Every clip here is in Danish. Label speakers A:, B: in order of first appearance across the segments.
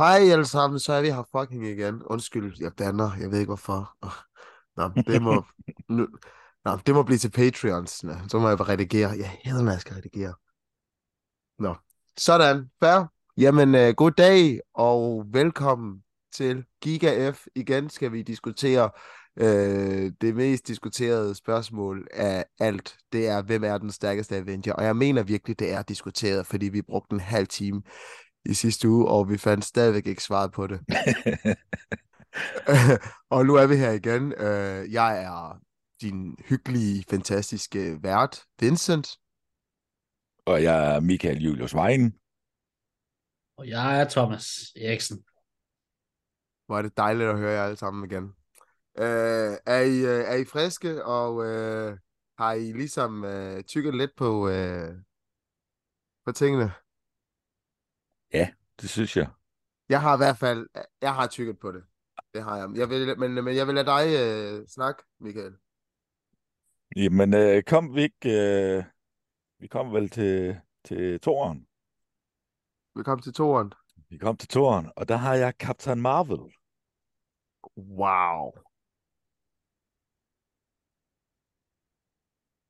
A: Hej alle sammen, så er vi her fucking igen. Undskyld, jeg danner, jeg ved ikke hvorfor. Nå, det må, nu, nå, det må blive til Patreons. Nå, Så må jeg redigere. Jeg hader, når jeg skal redigere. Nå, sådan, fair. Jamen, uh, god dag og velkommen til Giga F. Igen skal vi diskutere uh, det mest diskuterede spørgsmål af alt. Det er, hvem er den stærkeste Avenger? Og jeg mener virkelig, det er diskuteret, fordi vi brugte en halv time i sidste uge, og vi fandt stadigvæk ikke svaret på det. og nu er vi her igen. Øh, Jeg er din hyggelige, fantastiske vært, Vincent.
B: Og jeg er Michael Julius Wein.
C: Og jeg er Thomas Eriksen.
A: Hvor er det dejligt at høre jer alle sammen igen. Øh, er, I, øh, er I friske, og øh, har I ligesom øh, tykket lidt på, øh, på tingene?
B: Det synes jeg.
A: Jeg har i hvert fald, jeg har tykket på det. Det har jeg. jeg vil, men, men jeg vil lade dig øh, snakke, Michael.
B: Jamen, øh, kom vi ikke... Øh, vi kom vel til, til toren.
A: Vi kom til toren.
B: Vi kom til toren, og der har jeg Captain Marvel.
A: Wow.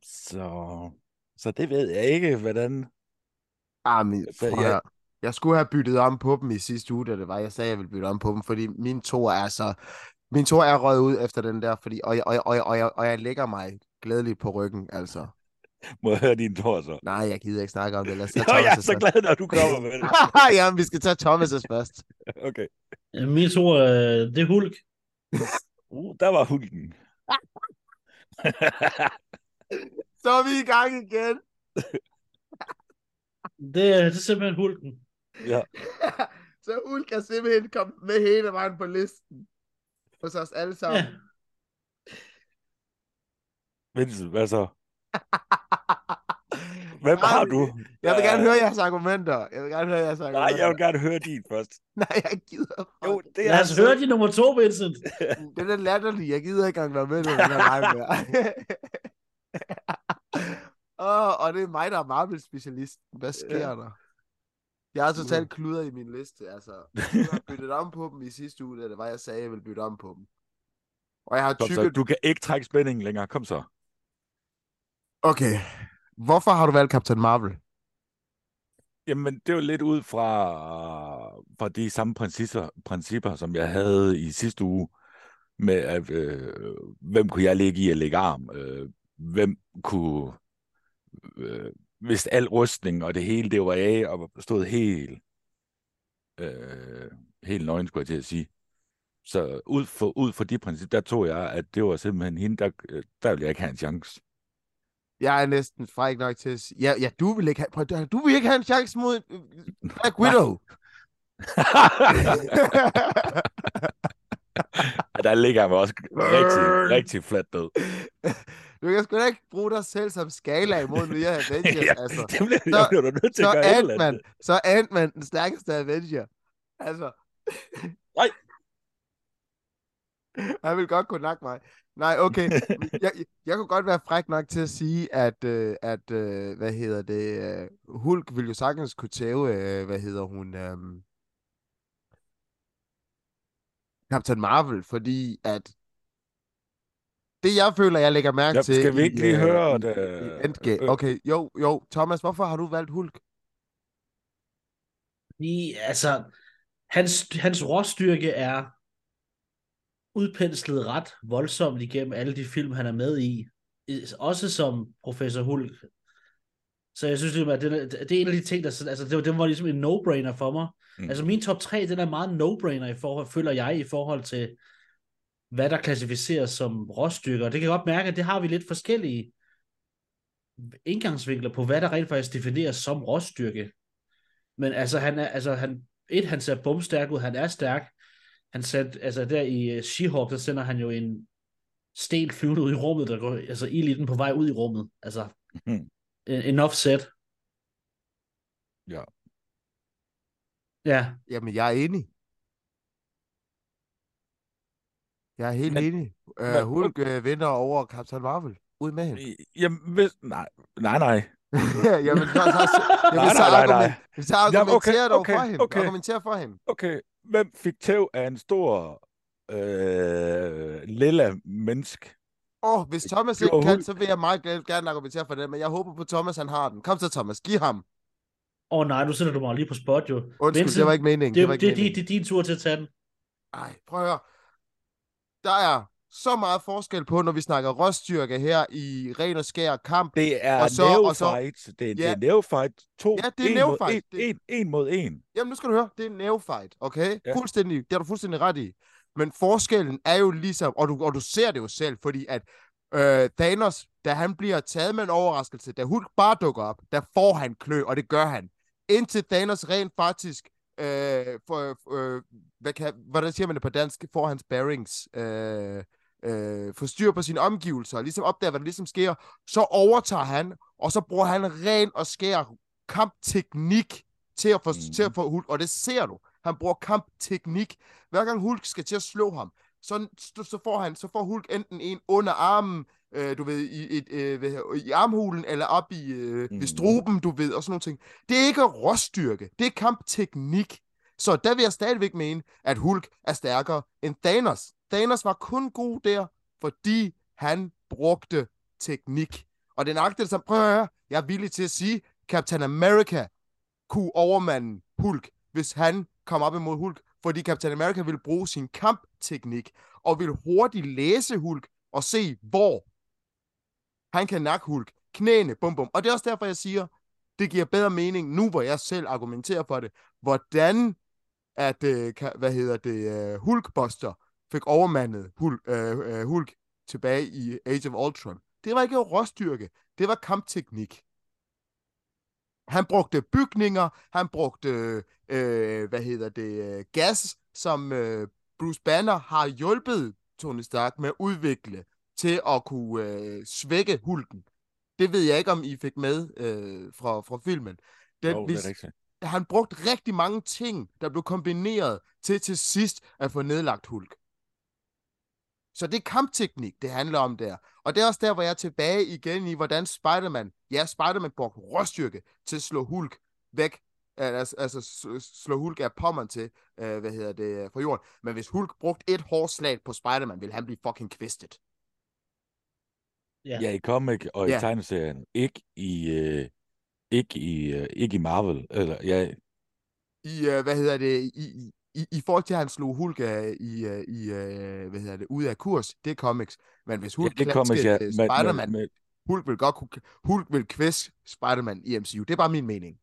B: Så, så det ved jeg ikke, hvordan...
A: Ah, prøv
B: jeg-
A: jeg... jeg skulle have byttet om på dem i sidste uge, da det var, jeg sagde, at jeg ville bytte om på dem, fordi min to er så... Min to er røget ud efter den der, fordi, og, jeg, og, jeg, og, jeg, og, jeg, og jeg lægger mig glædeligt på ryggen, altså.
B: Må jeg høre din tår så?
A: Nej, jeg gider ikke snakke om det. Lad os tage
B: Nå, jeg er
A: Thomas'
B: så glad, når du kommer med det.
A: Jamen, vi skal tage Thomas' først.
B: Okay.
C: Ja, Mine to, øh, det er Hulk.
B: Uh, der var hulken.
A: Så er vi i gang igen.
C: Det, er- det er simpelthen Hulken.
B: Ja.
A: Så Ulk er simpelthen kommet med hele vejen på listen. Hos os alle sammen.
C: Ja.
B: Vincent, hvad så? Hvem har du?
A: Jeg vil gerne høre jeres argumenter. Jeg vil gerne høre jeres argumenter.
B: Nej, jeg vil gerne høre din først.
A: Nej, jeg gider.
B: Jo, det er
C: Lad os
B: altså-
C: høre de nummer to, Vincent.
A: Det er den latterlige. Jeg gider ikke engang være med, når den er mere. oh, og det er mig, der er Marvel-specialisten. Hvad sker
B: Ja.
A: der? Jeg har totalt kluder i min liste. Altså, jeg har byttet om på dem i sidste uge, da det var, jeg sagde, jeg ville bytte om på dem. Og jeg har
B: Kom så,
A: tykket...
B: du kan ikke trække spændingen længere. Kom så.
A: Okay. Hvorfor har du valgt Captain Marvel?
B: Jamen, det jo lidt ud fra, fra de samme principper, principper, som jeg havde i sidste uge, med at, øh, hvem kunne jeg ligge i at lægge arm? Øh, hvem kunne, øh, hvis al rustning og det hele, det var af og stod helt, øh, helt nøgen, skulle jeg til at sige. Så ud for, ud for de principper, der tog jeg, at det var simpelthen hende, der, øh, der ville jeg ikke have en chance.
A: Jeg er næsten fræk nok til at sige... Ja, ja du vil ikke have... Prøv, du vil ikke have en chance mod øh, Black Widow.
B: Der ligger jeg mig også rigtig, rigtig fladt død.
A: du kan sgu da ikke bruge dig selv som skala imod nye Avengers,
B: ja,
A: altså.
B: det bliver,
A: Så-
B: bliver da nødt til
A: Så
B: at gøre
A: Ant-Man, så Ant-Man den stærkeste Avenger. Altså.
B: Nej.
A: Han vil godt kunne nakke mig. Nej, okay. Jeg, jeg kunne godt være fræk nok til at sige, at, øh, at øh, hvad hedder det, øh, Hulk ville jo sagtens kunne tæve, øh, hvad hedder hun, øh, Captain Marvel, fordi at det jeg føler, jeg lægger mærke
B: Ja,
A: til
B: skal vi ikke
A: i,
B: lige
A: øh,
B: høre det?
A: i Endgame.
B: Øh,
A: Okay, jo, jo. Thomas, hvorfor har du valgt Hulk?
C: I, altså, hans, hans råstyrke er udpenslet ret voldsomt igennem alle de film, han er med i. Også som Professor Hulk. Så jeg synes, ligesom, at det, er, det er en af de ting, der... Altså, det, var- det var ligesom en no-brainer for mig.
B: Mm.
C: Altså, min top 3, den er meget no-brainer, i forhold, føler jeg, i forhold til, hvad der klassificeres som råstyrker. Og det kan jeg godt mærke, at det har vi lidt forskellige indgangsvinkler på, hvad der rent faktisk defineres som råstyrke. Men altså, han er, altså, han, et, han ser bumstærk ud, han er stærk. Han sat, altså der i uh, She-Hulk, der sender han jo en sten flyvende ud i rummet, der går, altså ild i den på vej ud i rummet. Altså, en, enough set.
B: Ja.
C: Ja,
A: Jamen, jeg er enig. Jeg er helt
B: Men-
A: enig. Uh,
B: men-
A: Hulk uh, vinder over Captain Marvel. Ud med hende.
B: Jamen, hvis... Nej, nej, nej.
A: Jamen, så, så, så, jamen,
B: Nej,
A: så,
B: nej, nej,
A: argument,
B: nej.
A: så
B: Jamen,
A: argumenterer
B: okay,
A: dog
B: okay,
A: for hende.
B: okay.
A: Argumenterer for hende.
B: Okay, hvem fik tæv af en stor øh, lilla menneske?
A: Åh, oh, hvis Thomas
B: Det
A: ikke kan, så vil jeg meget gerne, gerne argumentere for det, men jeg håber på Thomas, han har den. Kom så, Thomas. Giv ham.
C: Åh oh, nej, nu sætter du mig lige på spot jo.
A: Undskyld,
C: Vincent,
A: det var ikke meningen.
C: det,
A: Det var
C: det,
A: ikke
C: det, det,
A: meningen.
C: det er din tur til at tage den.
A: Ej, prøv at høre. Der er så meget forskel på, når vi snakker råstyrke her i ren og skær kamp.
B: Det er
A: Og så- og så-
B: neofight. Det er,
A: Ja.
B: det er neofight. To,
A: Ja, det er
B: en
A: neofight.
B: Mod,
A: Det-
B: en, en, en mod en.
A: Jamen, nu skal du høre, det er en neofight, okay?
B: Ja.
A: Fuldstændig, det har du fuldstændig ret i. Men forskellen er jo ligesom, og du, og du ser det jo selv, fordi at øh, Thanos, da han bliver taget med en overraskelse, da Hulk bare dukker op, der får han klø, og det gør han. Indtil Thanos rent faktisk, øh, for, øh, hvad kan, hvordan siger man det på dansk, får hans bearings, øh, øh, får styr på sine omgivelser, og ligesom opdager, hvad der ligesom sker, så overtager han, og så bruger han ren og skær kampteknik til at, få,
B: Mhm.
A: mm. til at få Hulk, og det ser du. Han bruger kampteknik. Hver gang Hulk skal til at slå ham, så, så får han, så får Hulk enten en under armen, øh, du ved, i, et, øh, i armhulen, eller op i øh, mm. Ved struben, du ved, og sådan nogle ting. Det er ikke råstyrke, det er kampteknik. Så der vil jeg stadigvæk mene, at Hulk er stærkere end Thanos. Thanos var kun god der, fordi han brugte teknik. Og det nøjagtigt det samme. Prøv at høre, jeg er villig til at sige, Captain America kunne overmande Hulk, hvis han kom op imod Hulk, fordi Captain America ville bruge sin kampteknik, og ville hurtigt læse Hulk, og se, hvor han kan nakke Hulk. Knæene, bum bum. Og det er også derfor, jeg siger, det giver bedre mening, nu hvor jeg selv argumenterer for det, hvordan at, øh, hvad hedder det, øh, Hulkbuster fik overmandet Hulk, øh, øh, Hulk tilbage i Age of Ultron. Det var ikke råstyrke, det var kampteknik. Han brugte bygninger, han brugte, øh, hvad hedder det, øh, gas, som øh, Bruce Banner har hjulpet Tony Stark med at udvikle til at kunne øh, svække Hulken. Det ved jeg ikke, om I fik med øh, fra, fra filmen. Den,
B: Jo, det er rigtigt.
A: han brugte rigtig mange ting, der blev kombineret til til sidst at få nedlagt Hulk. Så det er kampteknik, det handler om der. Og det er også der, hvor jeg er tilbage igen i, hvordan Spider-Man, ja, Spider-Man brugte råstyrke til at slå Hulk væk, altså, altså slå Hulk af pommeren til, øh, hvad hedder det, fra jorden. Men hvis Hulk brugte et hårdt slag på Spider-Man, ville han blive fucking kvistet.
C: Ja.
B: Ja, i comic og i
A: Ja.
B: tegneserien. Ikke i, øh, ikke i, øh, ikke i Marvel. Eller, ja,
A: I, øh, hvad hedder det, i, i, i forhold til, at han slog Hulk øh, i, øh, i øh, hvad hedder det, ude af kurs, det er comics. Men hvis
B: ja
A: Hulk
B: det
A: ja,
B: comics, ja. Men,
A: Spider-Man,
B: men, men,
A: Hulk vil godt kunne, Hulk vil kvæs Spider-Man i MCU. Det er bare min mening.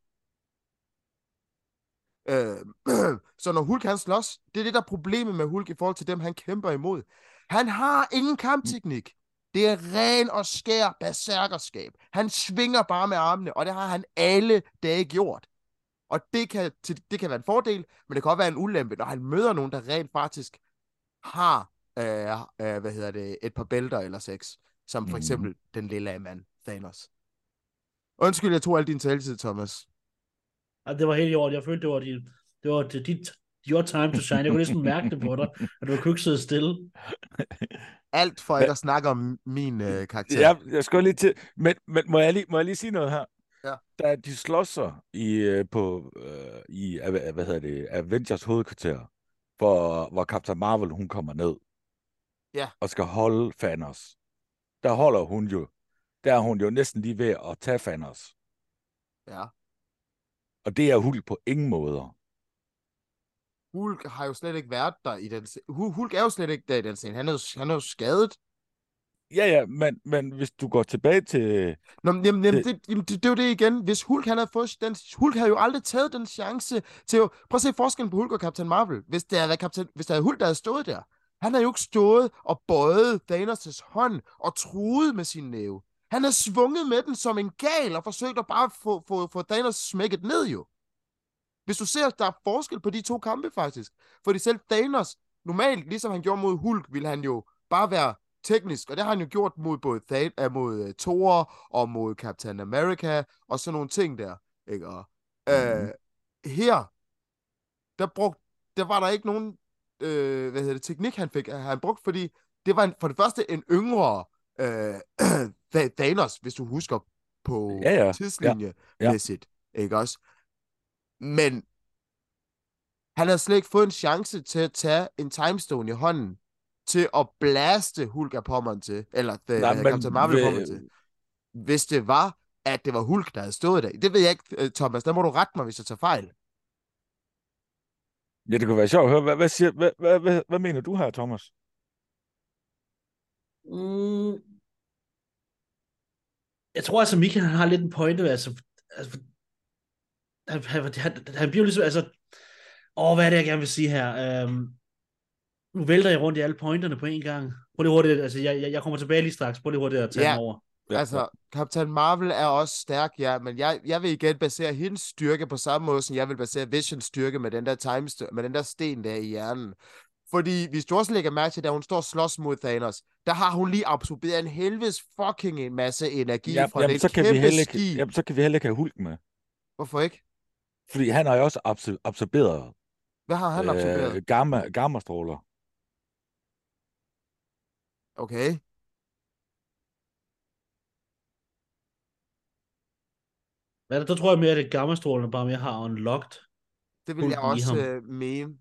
A: Øh, så når Hulk han slås, det er det, der er problemet med Hulk i forhold til dem, han kæmper imod. Han har ingen kampteknik. Det er ren og skær berserkerskab. Han svinger bare med armene, og det har han alle dage gjort. Og det kan, til- det kan være en fordel, men det kan også være en ulempe, når han møder nogen, der rent faktisk har øh, øh, hvad hedder det, et par bælter eller seks, som for
B: Mhm.
A: eksempel den lille mand, Thanos. Undskyld, jeg tog al din taletid, Thomas.
C: Ja, det var helt i orden. Jeg følte, det var, din, det var dit, your time to shine. Jeg kunne næsten mærke det på dig, at du kunne ikke sidde stille.
A: Alt for ikke at snakke om min øh, karakter.
B: jeg, jeg skal lige til... Men, men må, jeg lige, må jeg lige sige noget her?
A: Ja.
B: Da de slås sig i, øh, på, øh, i øh, hvad hedder det, Avengers hovedkvarter, hvor, hvor Captain Marvel hun kommer ned
A: Ja.
B: og skal holde Thanos. Der holder hun jo, der er hun jo næsten lige ved at tage Thanos.
A: ja.
B: Og det er Hulk på ingen måder.
A: Hulk har jo slet ikke været der i den scene. Hu- Hulk er jo slet ikke der i den scene. Han er jo, han er jo skadet.
B: Ja, ja, men, men hvis du går tilbage til...
A: Nå, men, jamen, jamen,
B: Det-
A: det, jamen, det, det er jo det igen. Hvis Hulk han havde fået den... Hulk havde jo aldrig taget den chance til at... Prøv at se forskellen på Hulk og Captain Marvel. Hvis det havde været Captain... Hvis der havde Hulk, der havde stået der. Han havde jo ikke stået og bøjet Thanos' hånd og truet med sin næve. Han er svunget med den som en gal og forsøgt at bare få, få, få Thanos smækket ned jo. Hvis du ser, der er forskel på de to kampe faktisk. Fordi selv Thanos, normalt, ligesom han gjorde mod Hulk, ville han jo bare være teknisk, og det har han jo gjort mod både Than- uh, mod uh, Thor og mod Captain America og sådan nogle ting der. Ikke? Og, øh, her, der, brugt, der var der ikke nogen øh, hvad hedder det, teknik, han fik, han brugt, fordi det var en, for det første en yngre øh, Tha- Thanos, hvis du husker på
B: Ja, ja.
A: tidslinje
B: Ja.
A: mæssigt, ikke også? Men han havde slet ikke fået en chance til at tage en timestone i hånden til at blaste Hulk af pommeren til, eller the,
B: Nej,
A: Nej,
B: men
A: Captain Marvel
B: ved-
A: pommeren til, hvis det var, at det var Hulk, der havde stået der. Det ved jeg ikke, øh, Thomas, der må du rette mig, hvis jeg tager fejl.
B: Ja, det kunne være sjovt at høre. Hvad, hvad, siger, hvad, hvad, hvad, hvad mener du her, Thomas?
C: Mm. Jeg tror altså, Michael han har lidt en pointe. Altså, altså han, han, han, han bliver ligesom, altså, åh, hvad er det, jeg gerne vil sige her? Øhm, nu vælter jeg rundt i alle pointerne på en gang. Prøv lige hurtigt, altså, jeg, jeg, jeg kommer tilbage lige straks. Prøv lige hurtigt at tage
A: Ja.
C: over.
A: Ja, altså, Captain Marvel er også stærk, ja, men jeg, jeg vil igen basere hendes styrke på samme måde, som jeg vil basere Visions styrke med den der, time, med den der sten der i hjernen. Fordi hvis du også lægger mærke til, da hun står og slås mod Thanos, der har hun lige absorberet en helvedes fucking en masse energi
B: Ja,
A: fra
B: jamen,
A: det
B: så kan vi heller ikke, jamen, så kan vi heller ikke have Hulk med.
A: Hvorfor ikke?
B: Fordi han har jo også absor- absorberet
A: Hvad har han absorberet?
B: øh, gamma, gammastråler.
A: Okay.
C: Ja, der tror jeg mere, at det gammastrålende bare mere har unlocked.
A: Det vil jeg også øh, mene.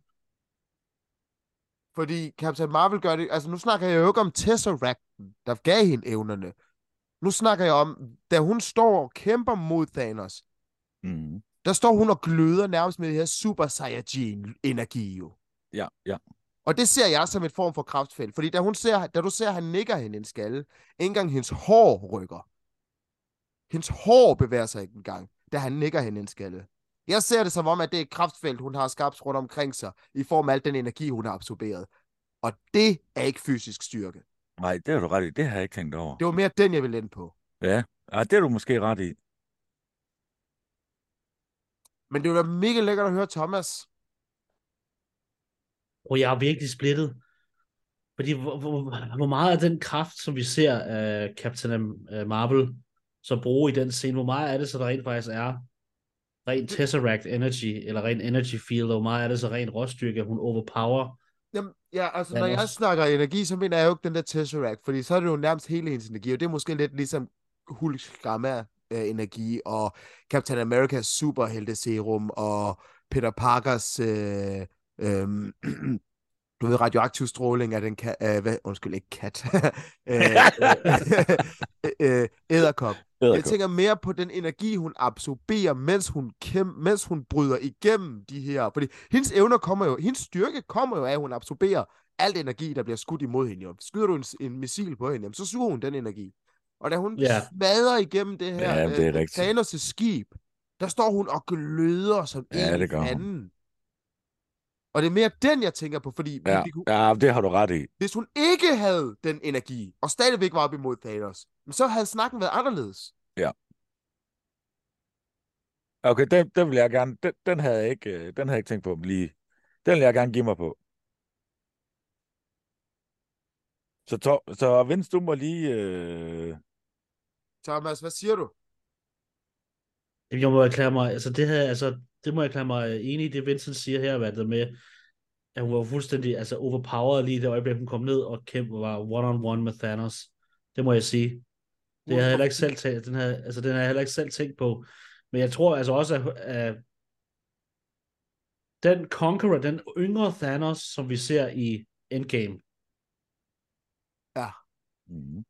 A: Fordi Captain Marvel gør det... Altså, nu snakker jeg jo ikke om Tesseracten, der gav hende evnerne. Nu snakker jeg om, da hun står og kæmper mod Thanos,
B: Mm.
A: der står hun og gløder nærmest med det her Super Saiyajin-energi jo.
B: Ja, ja.
A: Og det ser jeg som et form for kraftfelt. Fordi da, hun ser, da du ser, at han nikker hende en skalle, ikke engang hendes hår rykker. Hendes hår bevæger sig ikke engang, da han nikker hende en skalle. Jeg ser det som om, at det er et kraftfelt, hun har skabt rundt omkring sig, i form af al den energi, hun har absorberet. Og det er ikke fysisk styrke.
B: Nej, det har du ret i. Det har jeg ikke tænkt over.
A: Det var mere den, jeg ville ind på.
B: Ja, ja det er du måske ret i.
A: Men det var mega lækkert at høre Thomas.
C: Og jeg er virkelig splittet. Fordi hvor, hvor, hvor meget af den kraft, som vi ser af Captain øh, Marvel, så bruge i den scene, hvor meget er det så, der rent faktisk er ren Tesseract Energy, eller ren Energy Field, og hvor meget er det så ren råstyrke, hun overpower.
A: Jamen, ja, altså,
C: Ja,
A: når jeg snakker energi, så mener jeg jo ikke den der Tesseract, fordi så er det jo nærmest hele hendes energi, og det er måske lidt ligesom Hulks gamma øh, energi, og Captain Americas superhelte serum, og Peter Parkers, øh, øh, du ved, radioaktiv stråling af den kat, øh, hvad, undskyld, ikke kat, øh, øh, øh, æderkop. Jeg tænker mere på den energi, hun absorberer, mens hun, kæm, mens hun bryder igennem de her. Fordi hendes evner kommer jo, hendes styrke kommer jo af, at hun absorberer alt energi, der bliver skudt imod hende. Jo. Skyder du en, en missil på hende, jamen, så suger hun den energi. Og da hun
C: Ja.
A: smadrer igennem det her
B: Ja, det er
A: øh. Thanos' skib, der står hun og gløder som
B: Ja,
A: en anden. Og det er mere den, jeg tænker på, fordi
B: Ja,
A: vi kunne,
B: ja, det har du ret i.
A: hvis hun ikke havde den energi, og stadigvæk var op imod Thanos, så havde snakken været anderledes.
B: Okay, den, den vil jeg gerne, den, den havde jeg ikke, øh, den havde jeg ikke tænkt på lige. Den vil jeg gerne give mig på. Så, to, så Vince, du må lige... Øh...
A: Thomas, hvad siger du?
C: Jeg må erklære mig, altså det her, altså, det må jeg erklære mig enig i, det Vincent siger her, hvad det med, at hun var fuldstændig, altså overpowered lige det øjeblik, hun kom ned og kæmpe var one-on-one med Thanos. Det må jeg sige. Det havde jeg heller ikke selv tænkt, den havde, altså den havde jeg heller ikke selv tænkt på. Men jeg tror altså også, at, at den Conqueror, den yngre Thanos, som vi ser i Endgame,
B: Mm.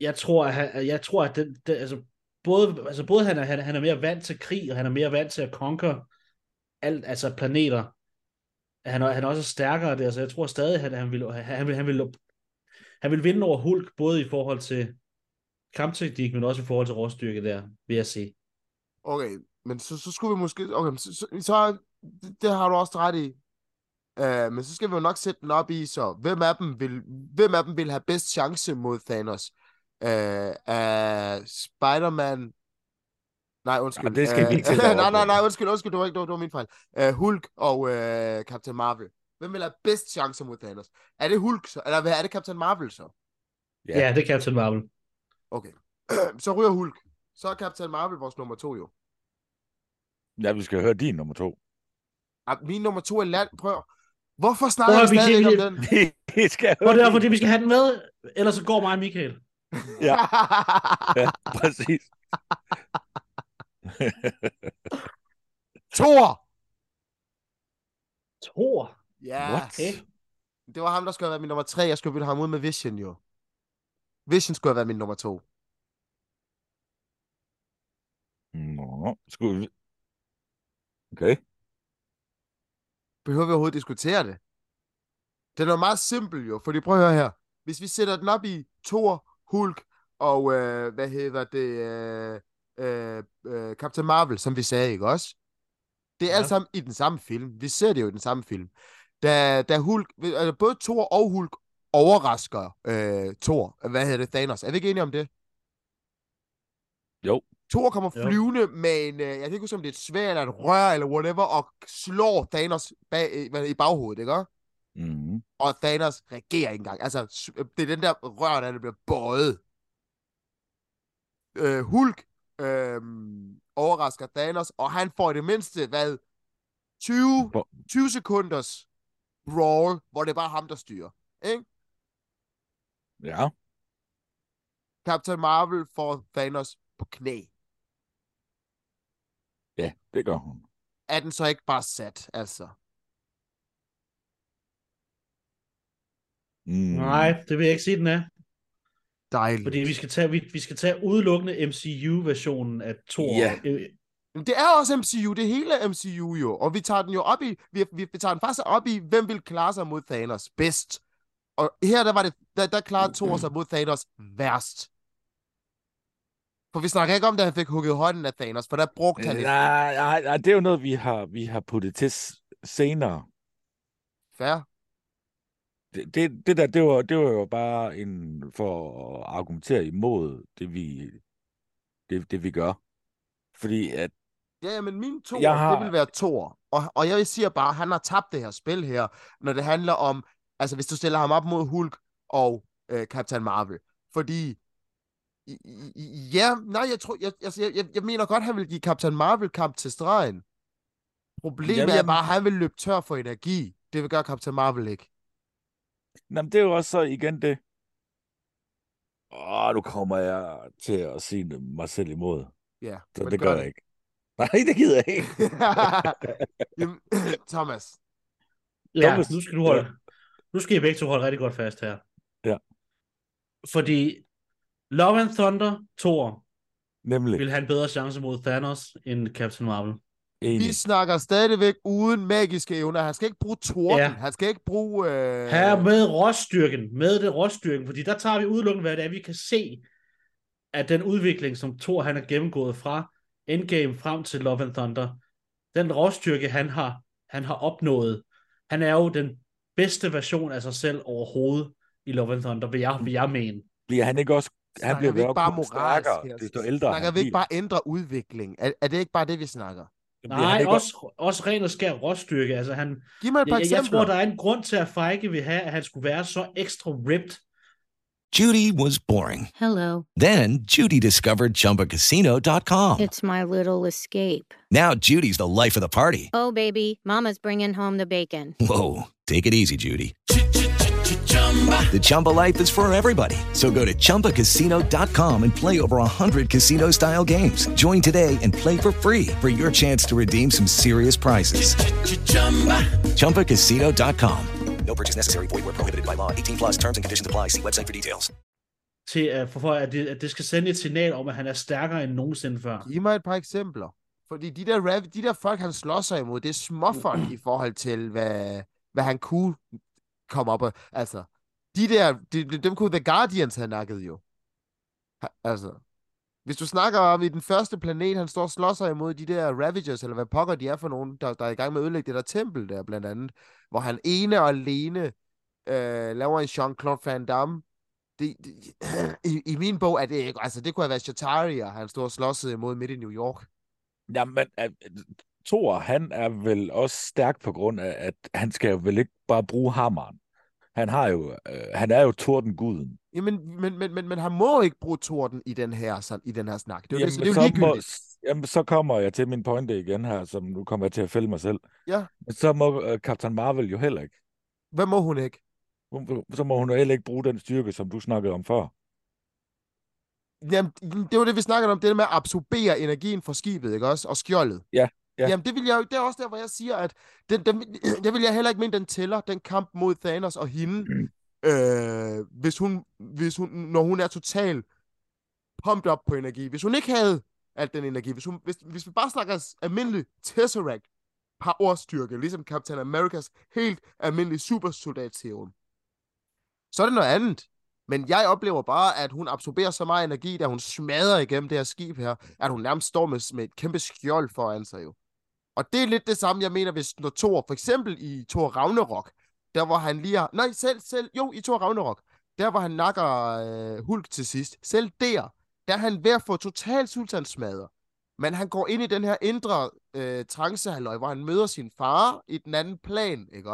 C: jeg tror, at, han, jeg tror, at den, den, altså, både, altså både han er, han, er- han er mere vant til krig, og han er mere vant til at conquer alt, altså planeter. Han, han er også stærkere der, så jeg tror stadig, at han, vil, han, vil, han, vil, han vil vinde over Hulk, både i forhold til kampteknik, men også i forhold til råstyrke der, vil jeg sige.
A: Okay, men så, så skulle vi måske... Okay, så, så, så det, det har du også ret i. Uh, men så skal vi jo nok sætte den op i, så hvem af dem vil, hvem af dem vil have bedst chance mod Thanos? Uh, uh, Spider-Man... Nej, undskyld.
B: Jamen, det skal vi ikke til
A: nej, nej, nej, undskyld, undskyld, det var, ikke, det var, det var min fejl. Uh, Hulk og uh, Captain Marvel. Hvem vil have bedst chance mod Thanos? Er det Hulk så? Eller hvad er det Captain Marvel så?
B: Ja.
C: Ja, det er Captain Marvel.
A: Okay. så ryger Hulk. Så er Captain Marvel vores nummer to jo.
B: Ja, vi skal høre din nummer to.
A: Ah, Min nummer to er land. Prøv. Hvorfor snakker
C: at
A: vi
C: vi
A: stadigvæk
C: kan-
A: om den?
B: vi skal høre
C: det er fordi, vi skal have den med, ellers så går mig og Michael.
B: Ja. Ja, præcis.
A: Thor!
C: Thor.
A: Ja.
C: Okay.
A: Det var ham, der skulle have været min nummer tre. Jeg skulle bytte ham ud med Vision, jo. Vision skulle have været min nummer to.
B: Nå, skulle vi... Okay.
A: Behøver vi overhovedet diskutere det? Den er meget simpel, jo. Fordi prøv at høre her. Hvis vi sætter den op i Thor, Hulk og, øh, hvad hedder det, øh, øh, øh, Captain Marvel, som vi sagde, ikke også? Det er ja. Alt sammen i den samme film. Vi ser det jo i den samme film. Da, da Hulk, altså både Thor og Hulk overrasker øh, Thor, hvad hedder det, Thanos. Er vi ikke enige om det?
B: Jo.
A: Thor kommer
C: Jo.
A: flyvende med en, øh, jeg kan ikke huske, om det er et svær eller et rør eller whatever, og slår Thanos bag, øh, i baghovedet, ikke? også?
B: Mm.
A: Og Thanos reagerer ikke engang. Altså, det er den der rør, der bliver bøjet. Øh, Hulk øh, overrasker Thanos, og han får i det mindste, hvad, 20,
B: Hvor-
A: 20 sekunders brawl, hvor det er bare ham, der styrer. Ikke?
B: Ja.
A: Captain Marvel får Thanos på knæ.
B: Ja, det gør hun.
A: Er den så ikke bare sat, altså?
B: Mm.
C: Nej, det vil jeg ikke sige, den er.
A: Dejligt.
C: Fordi vi skal tage, vi, vi skal tage udelukkende MCU-versionen af Thor.
B: Ja.
C: Øh,
A: Det er også MCU, det hele er MCU jo, og vi tager den jo op i, vi, vi, vi tager den faktisk op i, hvem vil klare sig mod Thanos bedst. Og her, der var det, der, der klarede Thor sig mod Thanos værst. For vi snakker ikke om, da han fik hugget hånden af Thanos, for der brugte han et
B: Nej, nej, nej, det er jo noget, vi har, vi har puttet til senere.
A: færre.
B: Det, det, det der, det var, det var jo bare en for at argumentere imod det, vi, det, det vi gør. Fordi at,
A: Ja, ja, men min
B: Jeg har-
A: det vil være Thor. Og, og jeg siger bare, at han har tabt det her spil her, når det handler om, altså hvis du stiller ham op mod Hulk og øh, Captain Marvel. Fordi, i- ja, nej, jeg tror, jeg, altså, jeg, jeg, jeg mener godt, han vil give Captain Marvel kamp til stregen. Problemet
B: Jamen,
A: er bare, at han vil løbe tør for energi. Det vil gøre Captain Marvel ikke.
B: Jamen, det er jo også så igen det. Åh, nu kommer jeg til at sige mig selv imod.
A: Ja,
B: Så det gør jeg ikke. Nej, det gider jeg ikke.
A: Jamen, Thomas,
C: Ja,
B: Thomas.
C: nu skal du holde, nu skal I begge to holde rigtig godt fast her.
B: Ja.
C: Fordi Love and Thunder, Thor,
B: Nemlig.
C: vil have en bedre chance mod Thanos end Captain Marvel.
B: Enig.
A: vi snakker stadigvæk uden magiske evner. Han skal ikke bruge torden.
C: Ja.
A: Han skal ikke bruge... Øh...
C: Her med råstyrken, med det råstyrken, fordi der tager vi udelukkende, hvad det er, vi kan se at den udvikling, som Thor han er gennemgået fra Endgame frem til Love and Thunder, den råstyrke, han har, han har opnået, han er jo den bedste version af sig selv overhovedet i Love and Thunder, vil jeg, vil jeg mene.
B: Bliver han ikke også... Han
A: Snakker
B: bliver
A: vi ikke bare moralsk
B: stærkere,
A: her?
B: desto ældre
A: Snakker
B: han
A: vi ikke bare ændre udvikling? Er, er det ikke bare det, vi snakker?
B: Bliver han
C: Nej,
B: ikke
C: også, også ren og skær råstyrke. Altså, han,
A: Giv mig et par
C: jeg, jeg tror, der er en grund til, at Feige vil have, at han skulle være så ekstra ripped.
D: Judy was boring.
E: Hello.
D: Then Judy discovered ChumbaCasino.com.
E: It's my little escape.
D: Now Judy's the life of the party.
E: Oh, baby, Mama's bringing home the bacon.
D: Whoa, take it easy, Judy. The Chumba life is for everybody. So go to ChumbaCasino.com and play over 100 casino style games. Join today and play for free for your chance to redeem some serious prizes. ChumbaCasino.com.
F: No purchase necessary. Void where prohibited by law. 18 plus terms and conditions apply. See website for details.
C: til, at, for, for at, det, at det skal sende et signal om, at han er stærkere end nogensinde før.
A: Giv mig et par eksempler. Fordi de der, rav, de der folk, han slår sig imod, det er småfolk i forhold til, hvad, hvad han kunne komme op og... Altså, de der, de, de- dem kunne The Guardians have nakket jo. Ha- Altså, hvis du snakker om i den første planet, han står og slår sig imod de der Ravagers, eller hvad pokker de er for nogen, der, der er i gang med at ødelægge det der tempel der, blandt andet, hvor han ene og alene øh, laver en Jean-Claude Van Damme. det, det, i, I min bog er det ikke... Altså, det kunne have været Shatari, og han står og slåsede imod midt i New York.
B: Jamen, øh, Thor, han er vel også stærk på grund af, at han skal jo vel ikke bare bruge hammeren. Han har jo, øh, han er jo tordenguden.
A: Jamen, men, men, men, men han må ikke bruge torden i den her, sådan, i den her snak. Det er jo,
B: Jamen,
A: det, så det er
B: så
A: jo
B: må,
A: ligegyldigt.
B: jamen, så kommer jeg til min pointe igen her, som nu kommer jeg til at fælde mig selv.
A: Ja,
B: Så må øh, Captain Marvel jo heller ikke.
A: hvad må hun ikke?
B: Så må hun jo heller ikke bruge den styrke, som du snakkede om før.
A: Jamen, det var det, vi snakkede om, det der med at absorbere energien fra skibet, ikke også? Og skjoldet.
B: Ja, ja.
A: Jamen, det, vil jeg, jo- det er også der, hvor jeg siger, at den, den, det vil jeg heller ikke mene, den tæller, den kamp mod Thanos og hende, øh, hvis hun, hvis hun, når hun er totalt pumped op på energi. Hvis hun ikke havde alt den energi, hvis, hun, hvis, hvis vi bare snakker almindelig Tesseract powerstyrke, ligesom Captain Americas helt almindelige supersoldatserum, så er det noget andet. Men jeg oplever bare, at hun absorberer så meget energi, da hun smadrer igennem det her skib her, at hun nærmest står med, med et kæmpe skjold foran sig jo. Og det er lidt det samme, jeg mener, hvis når Thor, for eksempel i Thor Ragnarok, der hvor han lige har, nej, selv, selv, jo, i Thor Ragnarok, der hvor han nakker øh, Hulk til sidst, selv der, der er han ved at få total sultansmadder. Men han går ind i den her indre øh, trancehalløj, hvor han møder sin far i den anden plan, ikke?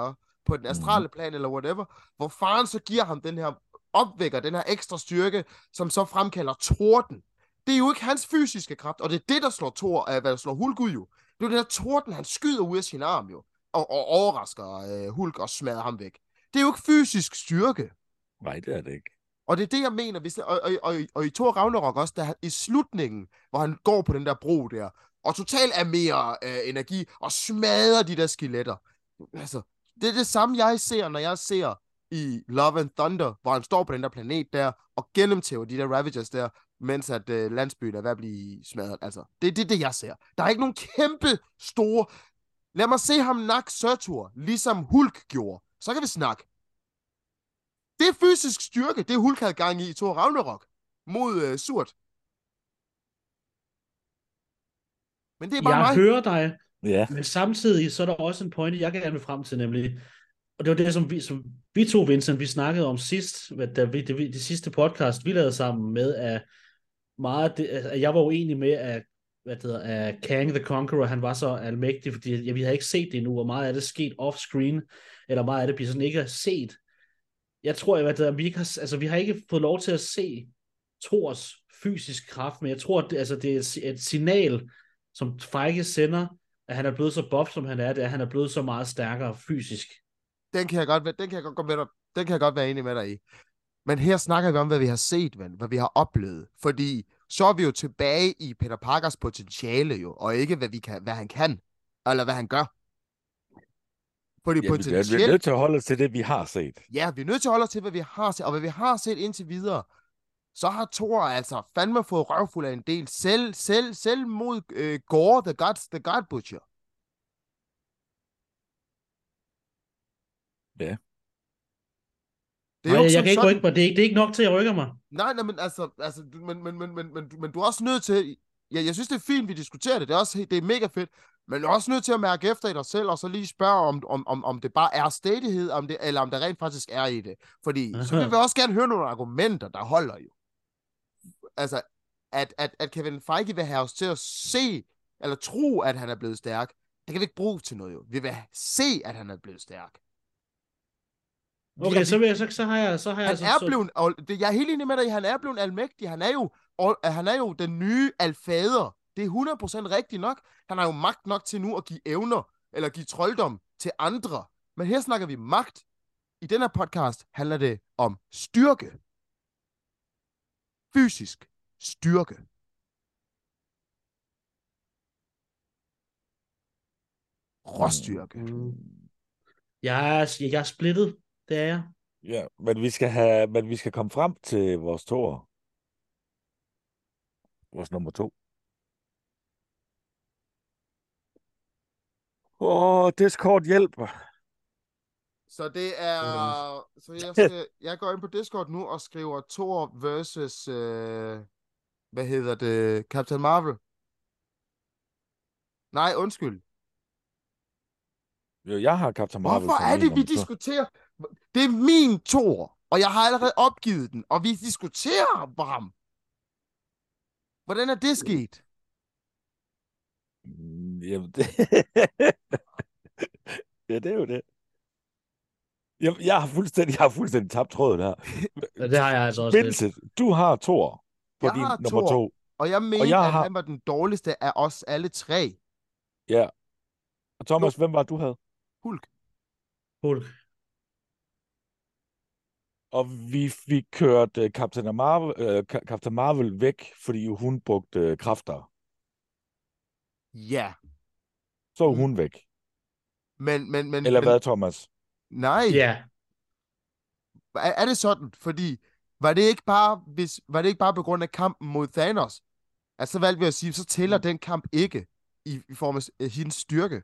A: På den astrale plan, eller whatever, hvor faren så giver ham den her, opvækker den her ekstra styrke, som så fremkalder torden. Det er jo ikke hans fysiske kraft, og det er det, der slår Thor, øh, hvad der slår Hulk ud jo. Det er den her torden, han skyder ud af sin arm jo, og, og overrasker øh, Hulk og smadrer ham væk. Det er jo ikke fysisk styrke.
B: Nej, det er det ikke.
A: Og det er det, jeg mener. Hvis, og, og, og, og i Thor Ragnarok også, der, i slutningen, hvor han går på den der bro der, og totalt er mere øh, energi, og smadrer de der skeletter. Altså, det er det samme, jeg ser, når jeg ser i Love and Thunder, hvor han står på den der planet der, og gennemtæver de der Ravagers der, mens at øh, landsbyen er ved at blive smadret. Altså, det er det, det, jeg ser. Der er ikke nogen kæmpe store... Lad mig se ham nak Surtur, ligesom Hulk gjorde. Så kan vi snakke. Det er fysisk styrke, det Hulk havde gang i i Thor Ragnarok mod øh, Surt. Men det er bare
C: Jeg
A: mig.
C: hører dig,
B: Ja.
C: men samtidig så er der også en pointe, jeg gerne vil frem til, nemlig, og det var det, som vi, som vi to, Vincent, vi snakkede om sidst, da vi, det, det sidste podcast, vi lavede sammen med, at meget, det, altså, jeg var uenig med, at, hvad det hedder, at Kang the Conqueror, han var så almægtig, fordi ja, vi havde ikke set det endnu, hvor meget af det sket off-screen, eller meget af det bliver sådan ikke set. Jeg tror, at, at vi, ikke har, altså, vi har ikke fået lov til at se Thors fysisk kraft, men jeg tror, at det, altså, det er et, et signal, som Feige sender, at han er blevet så buff, som han er, det er, at han er blevet så meget stærkere fysisk.
A: Den kan jeg godt, den kan jeg godt, gå med dig, den kan jeg godt være enig med dig i. Men her snakker vi om, hvad vi har set, ven, hvad vi har oplevet. Fordi så er vi jo tilbage i Peter Parkers potentiale jo, og ikke hvad, vi kan, hvad han kan, eller hvad han gør. Fordi
B: Ja, vi, bliver, vi er
A: potentielt...
B: nødt til at holde os til det, vi har set.
A: Ja, vi er nødt til at holde os til, hvad vi har set, og hvad vi har set indtil videre. Så har Thor altså fandme fået røvfuld af en del, selv, selv, selv mod øh, Gore, the God, the God Butcher.
B: Ja.
A: Det
C: Nej,
A: jo
C: jeg kan ikke
A: sådan-
C: rykke mig. Det er, ikke, det er ikke nok til, at jeg rykker mig.
A: Nej, nej, men altså, altså du- men, men, men, men, men, du- men du er også nødt til, ja, jeg synes, det er fint, vi diskuterer det, det er, også, det er mega fedt, men du er også nødt til at mærke efter i dig selv, og så lige spørge, om, om, om, om det bare er stedighed, om det, eller om der rent faktisk er i det. Fordi så vil vi også gerne høre nogle argumenter, der holder jo. Altså, at, at, at Kevin Feige vil have os til at se, eller tro, at han er blevet stærk, det kan vi ikke bruge til noget jo. Vi vil se, at han er blevet stærk.
C: Okay, så, vil jeg, så, så har jeg... Så har jeg
A: Han
C: så,
A: er blevet, og det, jeg er helt enig med dig, han er blevet almægtig. Han er jo, og, han er jo den nye alfader. Det er 100% rigtigt nok. Han har jo magt nok til nu at give evner, eller give trolddom til andre. Men her snakker vi magt. I den her podcast handler det om styrke. Fysisk styrke. Råstyrke.
C: Jeg er, jeg er splittet, det er jeg.
B: Ja, men vi skal have, men vi skal komme frem til vores toer. Vores nummer to. Åh, Discord hjælper.
A: Så det er... Så jeg, skal, jeg går ind på Discord nu og skriver Thor versus... Øh, hvad hedder det? Captain Marvel. Nej, undskyld.
B: Jo, jeg har Captain Marvel
A: Hvorfor er det, vi diskuterer? Det er min Thor. Og jeg har allerede opgivet den, og vi diskuterer på ham. Hvordan er det sket?
B: Mm, Jamen, det... ja, det er jo det. Jeg, jeg, har fuldstændig, jeg har fuldstændig tabt tråden her.
C: Ja, det har jeg altså også lidt.
B: Vincent, du har Thor på
A: Jeg
B: din
A: har
B: nummer
A: Thor.
B: to.
A: Og jeg mener,
B: jeg
A: at
B: har-
A: han var den dårligste af os alle tre.
B: Ja. Og Thomas, hvem var du havde?
A: Hulk.
C: Hulk.
B: Og vi fik kørt uh, Captain, Marvel, uh, Captain Marvel væk, fordi hun brugte uh, kræfter.
A: Ja.
B: Så er
A: Mm.
B: hun væk.
A: Men, men, men,
B: Eller
A: men,
B: hvad, Thomas?
A: Nej.
C: Ja.
A: Er, er det sådan? Fordi var det ikke bare, hvis, var det ikke bare på grund af kampen mod Thanos? Altså, så valgte vi at sige, så tæller den kamp ikke i, i form af hendes styrke.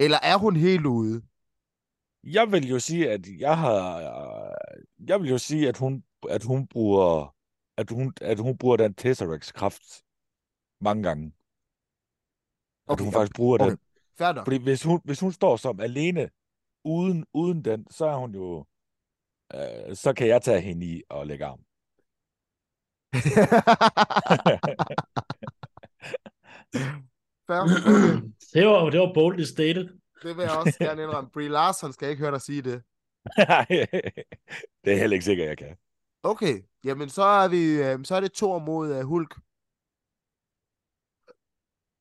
A: Eller er hun helt ude?
B: Jeg vil jo sige, at jeg har... Jeg vil jo sige, at hun, at hun bruger... At hun, at hun bruger den Tesseracts kraft mange gange. At
A: Okay,
B: hun faktisk bruger
A: okay.
B: den.
A: Nok.
B: Fordi hvis hun, hvis hun står som alene, uden, uden den, så er hun jo... Øh, så kan jeg tage hende i og lægge arm.
A: Fair. Okay.
C: Det var, det var boldly stated.
A: Det vil jeg også gerne indrømme. Brie Larson skal ikke høre dig sige det.
B: det er heller ikke sikkert, jeg kan.
A: Okay, jamen så er vi, øh, så er det Thor mod øh, Hulk.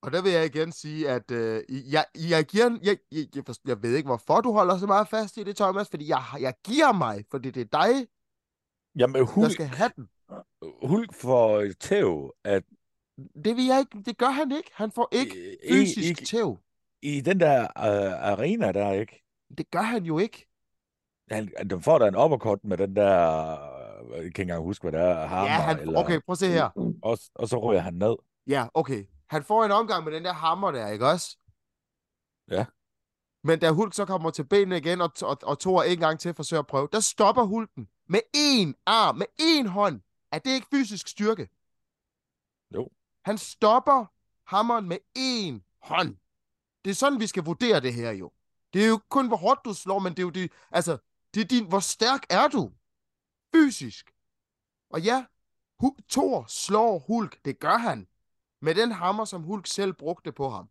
A: Og der vil jeg igen sige, at øh, jeg, jeg giver, jeg, jeg, jeg, jeg ved ikke, hvorfor du holder så meget fast i det, Thomas, fordi jeg, jeg giver mig, fordi det er dig,
B: Jamen,
A: der
B: Hulk,
A: skal have den.
B: Hulk får tæv, at
A: Det vil jeg ikke, det gør han ikke. Han får ikke
B: i,
A: fysisk
B: i,
A: tæv.
B: I den der uh, arena der, ikke?
A: Det gør han jo ikke.
B: Han, den får da en uppercut med den der, øh, jeg kan ikke engang huske, hvad det er, hammer,
A: Ja, han,
B: eller,
A: okay, prøv at se her.
B: og, og så ryger han ned.
A: Ja, okay. Han får en omgang med den der hammer der, ikke også?
B: Ja.
A: Men da Hulk så kommer til benene igen, og, og, og Thor en gang til forsøger at prøve, der stopper Hulken med én arm, med én hånd. Er det ikke fysisk styrke?
B: Jo.
A: Han stopper hammeren med én hånd. Det er sådan, vi skal vurdere det her jo. Det er jo kun, hvor hårdt du slår, men det er jo det, altså, det er din, hvor stærk er du? Fysisk. Og ja, Thor slår Hulk, det gør han, med den hammer, som Hulk selv brugte på ham.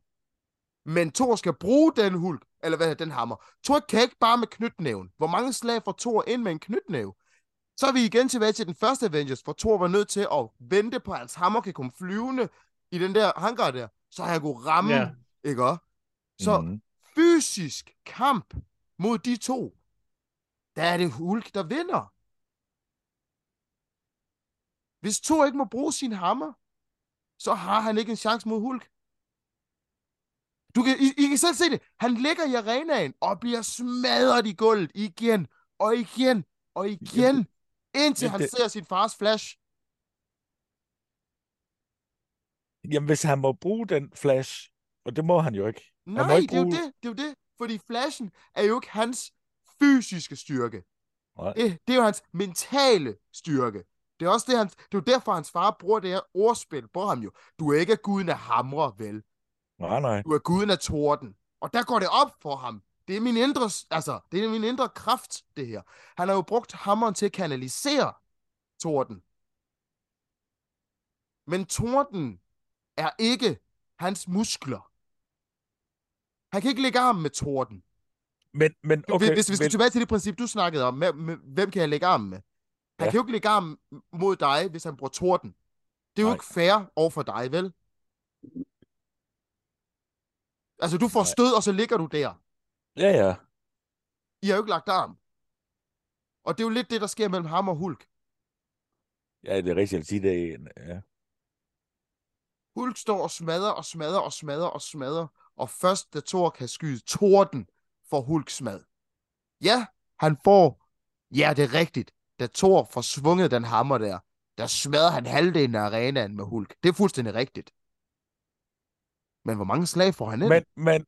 A: Men Thor skal bruge den Hulk, eller hvad den hammer. Thor kan ikke bare med knytnæven. Hvor mange slag får Thor ind med en knytnæve? Så er vi igen tilbage til den første Avengers, hvor Thor var nødt til at vente på, at hans hammer kan komme flyvende i den der hangar der, så han kunne ramme,
C: Ja.
A: ikke også? Så
B: Mhm.
A: fysisk kamp mod de to, der er det Hulk, der vinder. Hvis Thor ikke må bruge sin hammer, så har han ikke en chance mod Hulk. Du kan, I, I kan selv se det. Han ligger i arenaen og bliver smadret i gulvet igen og igen og igen, indtil han
B: det-
A: ser sin fars flash.
B: Jamen, hvis han må bruge den flash, og det må han jo ikke.
A: Nej,
B: ikke
A: det er jo
B: bruge-
A: det. Det er jo det. Fordi flashen er jo ikke hans fysiske styrke.
B: Nej.
A: Det, det er jo hans mentale styrke. Det er også det, han, det er jo derfor, hans far bruger det her ordspil på ham jo. Du er ikke guden af hamre, vel?
B: Nej, nej.
A: Du er guden af torden. Og der går det op for ham. Det er min indre, altså, det er min indre kraft, det her. Han har jo brugt hammeren til at kanalisere torden. Men torden er ikke hans muskler. Han kan ikke lægge armen med torden.
B: Men, men
A: Okay, hvis, hvis vi
B: men,
A: skal tilbage til det princip, du snakkede om, med, med, hvem kan jeg lægge armen med? Han
B: Ja.
A: kan jo ikke lægge armen mod dig, hvis han bruger torden. Det er jo
B: Nej.
A: ikke fair over for dig, vel? Altså, du får stød, og så ligger du der.
B: Ja, ja.
A: I har jo ikke lagt arm. Og det er jo lidt det, der sker mellem ham og Hulk.
B: Ja, det er rigtigt at sige det. Ja.
A: Hulk står og smadrer og smadrer og smadrer og smadrer. Og først, da Thor kan skyde torden, får Hulk smad. Ja, han får... Ja, det er rigtigt. Da Thor får svunget den hammer der, der smadrer han halvdelen af arenaen med Hulk. Det er fuldstændig rigtigt. Men hvor mange slag får han ind?
B: Men, men,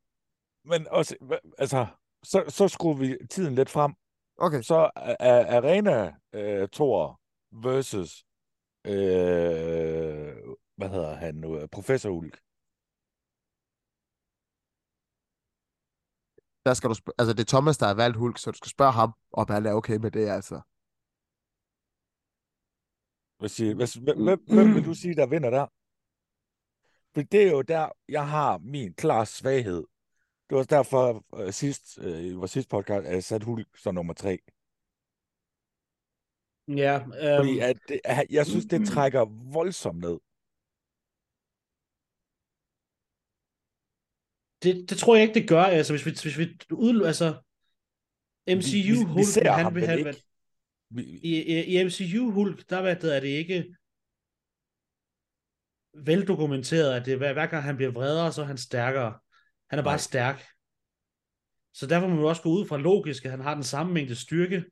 B: men også, altså, så, så skruer vi tiden lidt frem.
A: Okay.
B: Så er Arena uh, Thor versus, øh, hvad hedder han nu, Professor Ulk.
A: der skal du sp- altså det er Thomas, der har valgt Hulk, så du skal spørge ham, om han er okay med det, altså.
B: Hvad siger, hvad, hvem, hvem vil du sige, der vinder der? For det er jo der, jeg har min klare svaghed. Det var derfor, uh, i uh, vores sidste podcast, at jeg satte Hulk som nummer tre.
C: Ja. Yeah.
B: Fordi
C: øhm.
B: at det, at jeg synes, det trækker voldsomt ned.
C: Det, det tror jeg ikke, det gør. Altså, hvis vi, hvis vi ud, altså, MCU
B: vi, vi,
C: Hulk,
B: vi ser
C: han
B: ham
C: vil have,
B: ikke. Vi,
C: i, i, i MCU Hulk, der hvad, det er det ikke veldokumenteret, at det, hver, hver gang han bliver vredere, så er han stærkere. Han er bare
B: Nej.
C: stærk. Så derfor må man også gå ud fra logisk, at han har den samme mængde styrke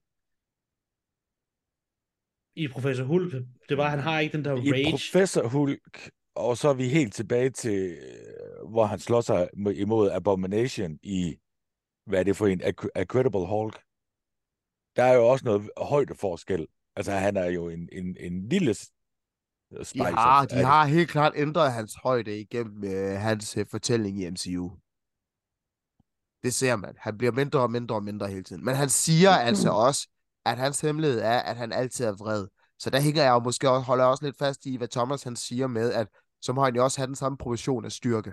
C: i Professor Hulk. Det er bare, at han har ikke den der
B: I
C: rage.
B: Professor Hulk, og så er vi helt tilbage til, hvor han slår sig mo- imod Abomination i, hvad er det for en, Incredible Hulk. Der er jo også noget højdeforskel. Altså, han er jo en, en, en lille
A: De
B: spicer.
A: har, de har helt klart ændret hans højde igennem øh, hans øh, fortælling i MCU. Det ser man. Han bliver mindre og mindre og mindre hele tiden. Men han siger altså også, at hans hemmelighed er, at han altid er vred. Så der hænger jeg jo måske også, holder også lidt fast i, hvad Thomas han siger med, at så må han jo også have den samme proportion af styrke.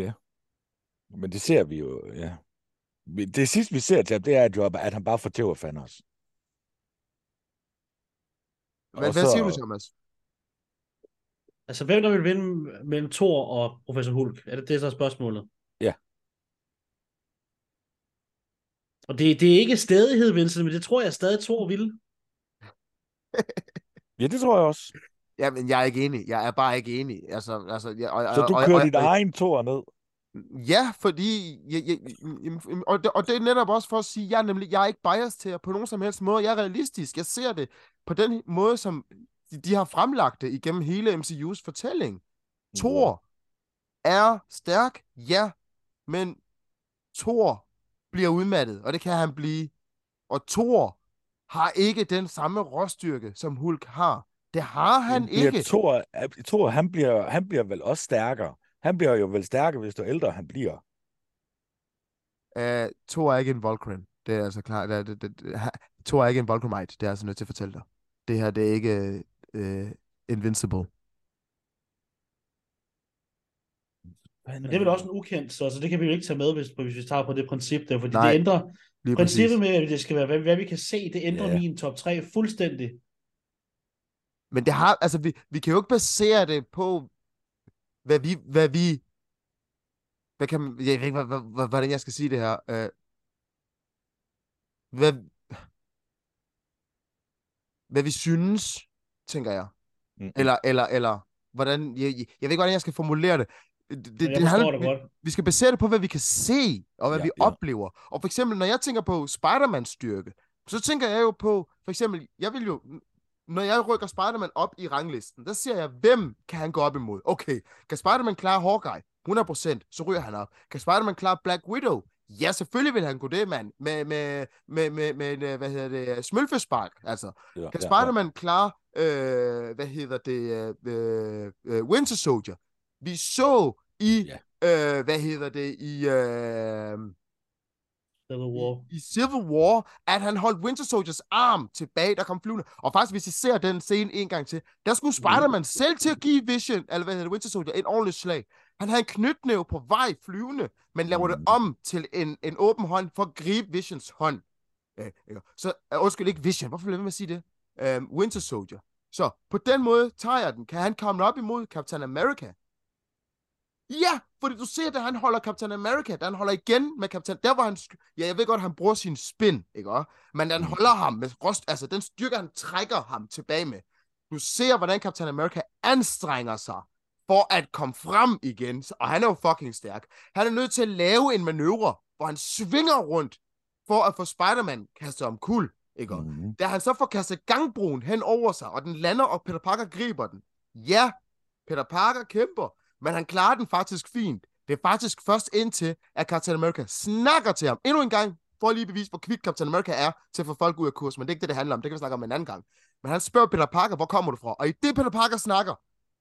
B: Ja. Men det ser vi jo, ja. Det sidste, vi ser til ham, det er, at, jo, at han bare får tæv af Thanos.
A: Men hvad
B: så-
A: siger du, Thomas?
C: Altså, hvem der vil vinde mellem Thor og Professor Hulk? Er det det, så er spørgsmålet?
B: Ja.
C: Og det, det er ikke stedighed, Vincent, men det tror jeg stadig Thor vil.
B: Ja, det tror jeg også.
A: Jamen, jeg er ikke enig. Jeg er bare ikke enig. Altså, altså, jeg, og,
B: Så du kører
A: og,
B: dit
A: og,
B: egen tor ned.
A: Ja, fordi... Jeg, jeg, og, det, og det er netop også for at sige, jeg er nemlig jeg er ikke biased til på nogen som helst måde. Jeg er realistisk. Jeg ser det på den måde, som de, de har fremlagt det igennem hele MCU's fortælling. Thor er stærk, ja, men Thor bliver udmattet, og det kan han blive. Og Thor har ikke den samme råstyrke, som Hulk har. Det har han
B: Bliver
A: ikke.
B: Thor, Thor han, bliver, han bliver vel også stærkere. Han bliver jo vel stærkere, hvis du ældre han bliver.
A: Uh, Thor er ikke en Vulcan. Det er altså klart. Det, det, det, ha- Thor er ikke en Vulcanite. Det er altså nødt til at fortælle dig. Det her, det er ikke uh, Invincible.
C: Men det er vel også en ukendt, så, så det kan vi jo ikke tage med, hvis, hvis vi tager på det princip der, fordi
A: Nej,
C: det ændrer
A: lige
C: princippet
A: præcis.
C: med, at det skal være, hvad, hvad vi kan se, det ændrer
B: Ja.
C: min top 3 fuldstændig.
A: Men det har, altså, vi, vi kan jo ikke basere det på, hvad vi, hvad vi, hvad kan man, jeg ved ikke, hvad- hvad- hvad- hvordan jeg skal sige det her. Uh, hvad, hvad vi synes, tænker jeg.
B: Mm.
A: Eller, eller, eller, hvordan, jeg, jeg, jeg ved ikke, hvordan jeg skal formulere det. Det, det, det
C: forstår
A: handler-
C: det
A: vi,
C: godt.
A: vi skal basere det på, hvad vi kan se, og hvad
B: Ja,
A: vi
B: ja.
A: oplever. Og for eksempel, når jeg tænker på Spider-Mans styrke, så tænker jeg jo på, for eksempel, jeg vil jo, når jeg rykker Spider-Man op i ranglisten, der ser jeg, hvem kan han gå op imod? Okay, kan Spider-Man klare Hawkeye? 100%, så ryger han op. Kan Spider-Man klare Black Widow? Ja, selvfølgelig vil han gå det, mand. Med, med, med, med, med, med hvad hedder det, smølfespark, altså.
B: Ja,
A: Kan
B: ja,
A: Spider-Man klare, øh, hvad hedder det, øh, øh, Winter Soldier? Vi så i,
B: Ja.
A: øh, hvad hedder det, i, øh,
C: Civil War.
A: i Civil War, at han holdt Winter Soldiers arm tilbage, der kom flyvende. Og faktisk, hvis I ser den scene en gang til, der skulle Spider-Man selv til at give Vision, eller hvad hedder det, Winter Soldier, en ordentlig slag. Han havde en knytnæve på vej flyvende, men laver det om til en, en åben hånd for at gribe Visions hånd. Øh, ikke? så uh, undskyld, ikke Vision. Hvorfor bliver jeg med at sige det? Um, Winter Soldier. Så på den måde tager jeg den. Kan han komme op imod Captain America? Ja, fordi du ser, da han holder Captain America, da han holder igen med Captain... Der var han... Ja, jeg ved godt, han bruger sin spin, ikke også? Men han holder ham med rost... Altså, den styrke, han trækker ham tilbage med. Du ser, hvordan Captain America anstrenger sig for at komme frem igen. Og han er jo fucking stærk. Han er nødt til at lave en manøvre, hvor han svinger rundt for at få Spider-Man kastet om kul, ikke? Mm.
B: Mhm.
A: Da han så får kastet gangbroen hen over sig, og den lander, og Peter Parker griber den. Ja, Peter Parker kæmper, men han klarer den faktisk fint. Det er faktisk først indtil, at Captain America snakker til ham. Endnu en gang, for at lige bevise, hvor kvik Captain America er til at få folk ud af kurs. Men det er ikke det, det handler om. Det kan vi snakke om en anden gang. Men han spørger Peter Parker, hvor kommer du fra? Og i det, Peter Parker snakker,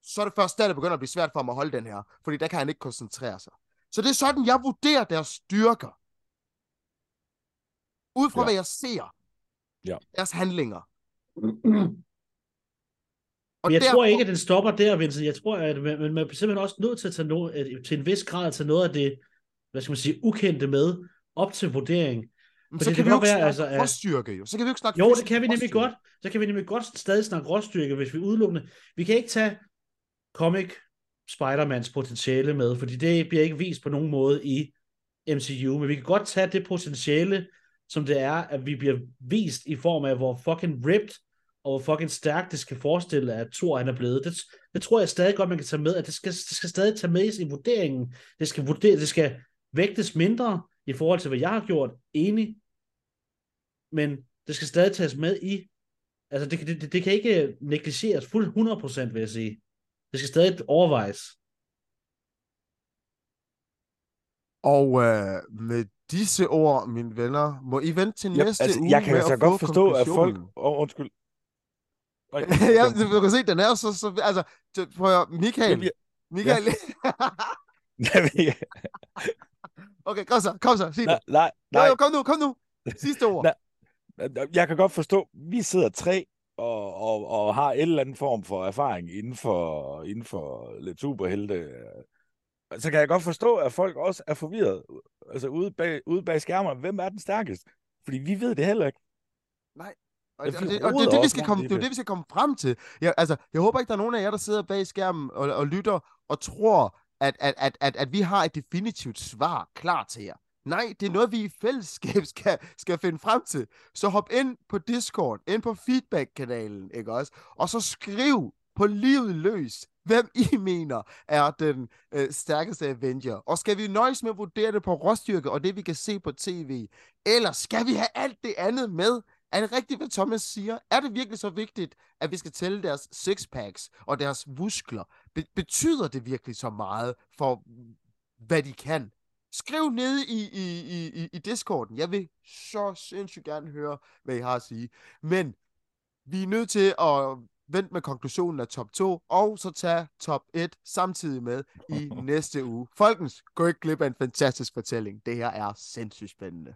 A: så er det først der, det begynder at blive svært for ham at holde den her. Fordi der kan han ikke koncentrere sig. Så det er sådan, jeg vurderer deres styrker. Ud fra,
B: ja.
A: hvad jeg ser.
B: Ja.
A: Deres handlinger.
C: Men jeg
A: derfor-
C: tror ikke, at den stopper der, Vincent. Jeg tror, at man, man er simpelthen også nødt til at tage no, at, til en vis grad at tage noget af det, hvad skal man sige, ukendte med op til vurdering.
A: Men så
C: det
A: kan vi jo ikke
C: være,
A: snakke
C: altså, at-
A: råstyrke, jo. Så kan vi jo ikke snakke
C: Jo, det kan vi nemlig godt. Så kan vi nemlig godt stadig snakke råstyrke, hvis vi udelukkende... Vi kan ikke tage comic Spider-Mans potentiale med, fordi det bliver ikke vist på nogen måde i MCU, men vi kan godt tage det potentiale, som det er, at vi bliver vist i form af, hvor fucking ripped og hvor fucking stærkt det skal forestille, at Thor han er blevet. Det, det tror jeg stadig godt, man kan tage med, at det skal, det skal stadig tage med i vurderingen. Det skal, vurdere, det skal vægtes mindre i forhold til, hvad jeg har gjort. Enig. Men det skal stadig tages med i Altså, det, det, det, det kan ikke negligeres fuld 100%, vil jeg sige. Det skal stadig overvejes.
A: Og øh, med disse ord, mine venner, må I vente til
B: Ja,
A: næste
B: altså,
A: uge
B: jeg kan
A: med
B: altså
A: at
B: godt forstå, at folk... Oh, undskyld. Oj,
A: ja, du kan se, den er jo så, så altså, prøv at høre, Michael,
B: jeg-
A: Michael, okay, kom så, kom så, sig
B: nej,
A: det.
B: nej, nej.
A: jo, kom nu, kom nu, sidste ord.
B: Nej. Jeg kan godt forstå, vi sidder tre og, og, og har en eller anden form for erfaring inden for, inden for lidt superhelte. Så kan jeg godt forstå, at folk også er forvirret. Altså ude bag, ude bag skærmerne, hvem er den stærkeste? Fordi vi ved det heller ikke.
A: Nej. Og, det, og det, er det, vi skal komme, det er
B: det,
A: vi skal komme frem til. Jeg, altså, jeg håber ikke, der er nogen af jer, der sidder bag skærmen og, og lytter og tror, at, at, at, at, at vi har et definitivt svar klar til jer. Nej, det er noget, vi i fællesskab skal, skal finde frem til. Så hop ind på Discord, ind på feedback-kanalen, ikke også? Og så skriv på livet løs, hvem I mener er den øh, stærkeste Avenger. Og skal vi nøjes med at vurdere det på råstyrke og det, vi kan se på tv? Eller skal vi have alt det andet med? Er det rigtigt, hvad Thomas siger? Er det virkelig så vigtigt, at vi skal tælle deres sixpacks og deres muskler? Be- betyder det virkelig så meget for, hvad de kan? Skriv ned i, i, i, i, Discorden. Jeg vil så sindssygt gerne høre, hvad I har at sige. Men vi er nødt til at vente med konklusionen af top 2, og så tage top 1 samtidig med i næste uge. Folkens, gå ikke glip af en fantastisk fortælling. Det her er sindssygt spændende.